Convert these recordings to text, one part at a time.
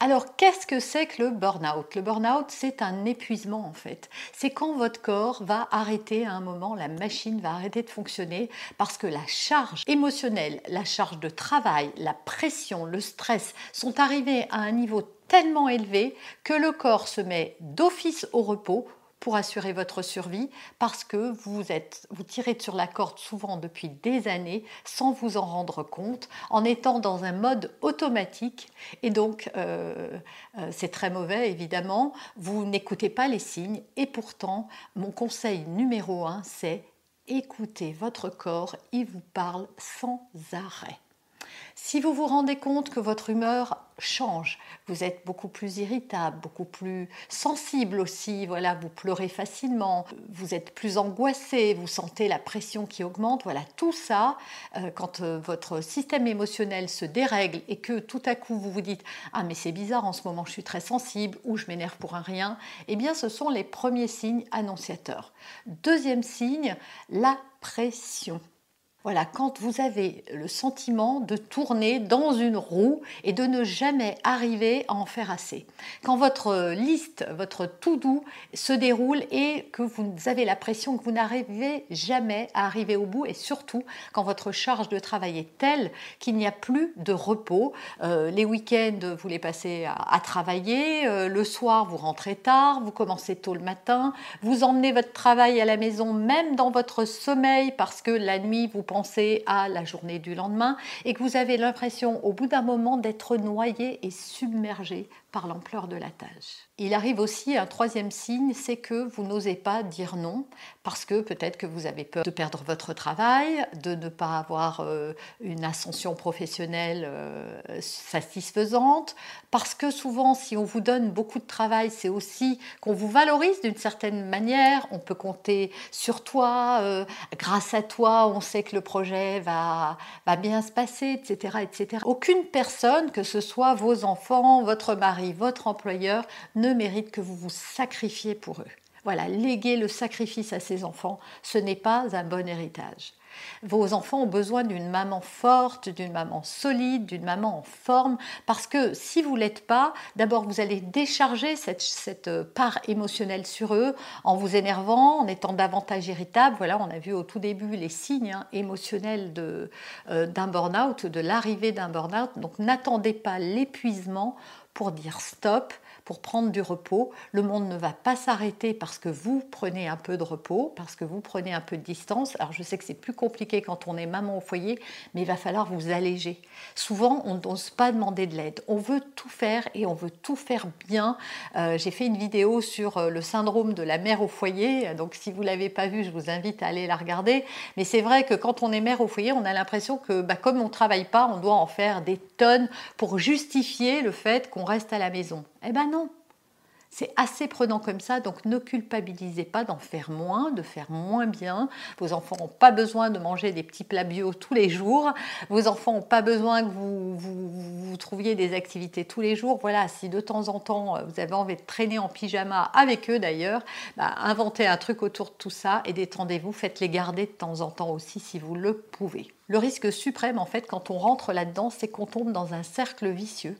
Alors, qu'est-ce que c'est que le burn-out? Le burn-out, c'est un épuisement en fait. C'est quand votre corps va arrêter à un moment, la machine va arrêter de fonctionner parce que la charge émotionnelle, la charge de travail, la pression, le stress sont arrivés à un niveau tellement élevé que le corps se met d'office au repos pour assurer votre survie parce que vous, êtes, vous tirez sur la corde souvent depuis des années sans vous en rendre compte, en étant dans un mode automatique. Et donc, euh, euh, c'est très mauvais, évidemment. Vous n'écoutez pas les signes. Et pourtant, mon conseil numéro un, c'est écoutez votre corps. Il vous parle sans arrêt. Si vous vous rendez compte que votre humeur change, vous êtes beaucoup plus irritable, beaucoup plus sensible aussi, voilà, vous pleurez facilement, vous êtes plus angoissé, vous sentez la pression qui augmente, voilà, tout ça, euh, quand euh, votre système émotionnel se dérègle et que tout à coup vous vous dites ah mais c'est bizarre en ce moment je suis très sensible ou je m'énerve pour un rien, eh bien ce sont les premiers signes annonciateurs. Deuxième signe, la pression. Voilà, quand vous avez le sentiment de tourner dans une roue et de ne jamais arriver à en faire assez. Quand votre liste, votre tout doux se déroule et que vous avez l'impression que vous n'arrivez jamais à arriver au bout et surtout quand votre charge de travail est telle qu'il n'y a plus de repos. Euh, les week-ends, vous les passez à, travailler, euh, le soir, vous rentrez tard, vous commencez tôt le matin, vous emmenez votre travail à la maison même dans votre sommeil parce que la nuit, vous pensez à la journée du lendemain et que vous avez l'impression au bout d'un moment d'être noyé et submergé l'ampleur de la tâche. Il arrive aussi un troisième signe, c'est que vous n'osez pas dire non parce que peut-être que vous avez peur de perdre votre travail, de ne pas avoir euh, une ascension professionnelle euh, satisfaisante, parce que souvent si on vous donne beaucoup de travail, c'est aussi qu'on vous valorise d'une certaine manière, on peut compter sur toi, euh, grâce à toi, on sait que le projet va, va bien se passer, etc., etc. Aucune personne, que ce soit vos enfants, votre mari, votre employeur ne mérite que vous vous sacrifiez pour eux. Voilà, léguer le sacrifice à ses enfants, ce n'est pas un bon héritage. Vos enfants ont besoin d'une maman forte, d'une maman solide, d'une maman en forme, parce que si vous l'êtes pas, d'abord vous allez décharger cette, part émotionnelle sur eux en vous énervant, en étant davantage irritable. Voilà, on a vu au tout début les signes hein, émotionnels euh, d'un burn-out, de l'arrivée d'un burn-out. Donc n'attendez pas l'épuisement pour dire stop, pour prendre du repos. Le monde ne va pas s'arrêter parce que vous prenez un peu de repos, parce que vous prenez un peu de distance. Alors je sais que c'est plus compliqué quand on est maman au foyer, mais il va falloir vous alléger. Souvent, on n'ose pas demander de l'aide. On veut tout faire et on veut tout faire bien. Euh, j'ai fait une vidéo sur euh, le syndrome de la mère au foyer. Donc si vous l'avez pas vue, je vous invite à aller la regarder. Mais c'est vrai que quand on est mère au foyer, on a l'impression que bah, comme on travaille pas, on doit en faire des tonnes pour justifier le fait qu'on reste à la maison. Eh ben non, c'est assez prenant comme ça, donc ne culpabilisez pas d'en faire moins, de faire moins bien. Vos enfants n'ont pas besoin de manger des petits plats bio tous les jours. Vos enfants n'ont pas besoin que vous, trouviez des activités tous les jours. Voilà, si de temps en temps euh, vous avez envie de traîner en pyjama avec eux d'ailleurs, bah, inventez un truc autour de tout ça et détendez-vous. Faites-les garder de temps en temps aussi si vous le pouvez. Le risque suprême en fait quand on rentre là-dedans, c'est qu'on tombe dans un cercle vicieux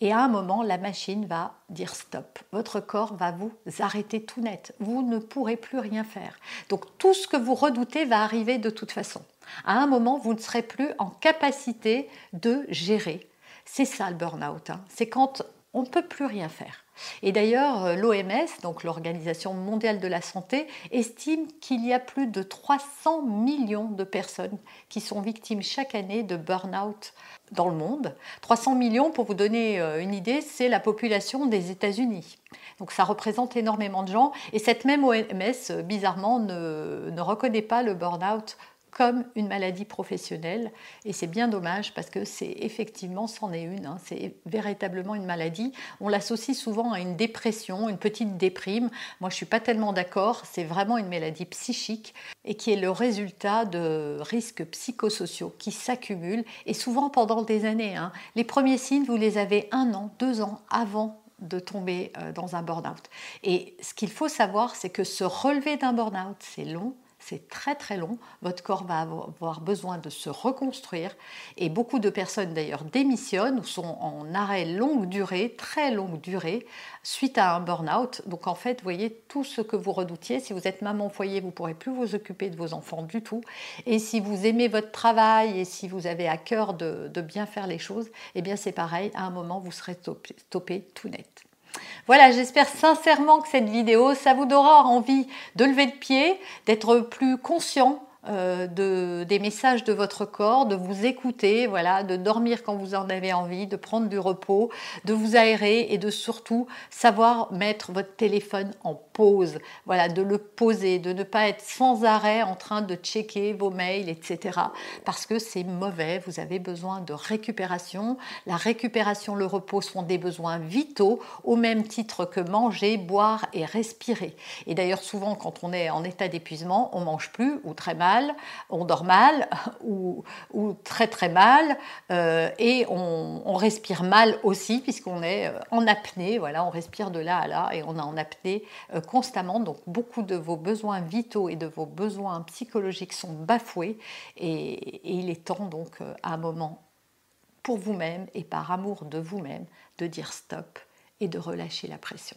et à un moment, la machine va dire stop. Votre corps va vous arrêter tout net. Vous ne pourrez plus rien faire. Donc tout ce que vous redoutez va arriver de toute façon. À un moment, vous ne serez plus en capacité de gérer. C'est ça le burn-out. Hein. C'est quand on ne peut plus rien faire. Et d'ailleurs, euh, l'OMS, donc l'Organisation mondiale de la santé, estime qu'il y a plus de 300 millions de personnes qui sont victimes chaque année de burn-out dans le monde. 300 millions, pour vous donner euh, une idée, c'est la population des États-Unis. Donc ça représente énormément de gens. Et cette même OMS, bizarrement, ne, ne reconnaît pas le burn-out comme une maladie professionnelle. Et c'est bien dommage parce que c'est effectivement, c'en est une, hein. c'est véritablement une maladie. On l'associe souvent à une dépression, une petite déprime. Moi, je ne suis pas tellement d'accord. C'est vraiment une maladie psychique et qui est le résultat de risques psychosociaux qui s'accumulent et souvent pendant des années. Hein. Les premiers signes, vous les avez un an, deux ans avant de tomber euh, dans un burn-out. Et ce qu'il faut savoir, c'est que se relever d'un burn-out, c'est long, c'est très très long. Votre corps va avoir besoin de se reconstruire. Et beaucoup de personnes d'ailleurs démissionnent ou sont en arrêt longue durée, très longue durée, suite à un burn-out. Donc en fait, vous voyez tout ce que vous redoutiez. Si vous êtes maman foyer, vous ne pourrez plus vous occuper de vos enfants du tout. Et si vous aimez votre travail et si vous avez à cœur de, bien faire les choses, eh bien c'est pareil. À un moment, vous serez stoppé tout net. Voilà, j'espère sincèrement que cette vidéo, ça vous donnera envie de lever le pied, d'être plus conscient euh, de, des messages de votre corps, de vous écouter, voilà, de dormir quand vous en avez envie, de prendre du repos, de vous aérer et de surtout savoir mettre votre téléphone en pause, voilà, de le poser, de ne pas être sans arrêt en train de checker vos mails, etc. Parce que c'est mauvais, vous avez besoin de récupération. La récupération, le repos sont des besoins vitaux au même titre que manger, boire et respirer. Et d'ailleurs, souvent, quand on est en état d'épuisement, on mange plus ou très mal on dort mal ou, très très mal euh, et on, respire mal aussi puisqu'on est euh, en apnée, voilà, on respire de là à là et on est en apnée euh, constamment. Donc beaucoup de vos besoins vitaux et de vos besoins psychologiques sont bafoués et, et il est temps donc à un moment pour vous-même et par amour de vous-même de dire stop et de relâcher la pression.